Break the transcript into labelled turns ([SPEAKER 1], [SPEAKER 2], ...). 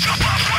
[SPEAKER 1] Shut up!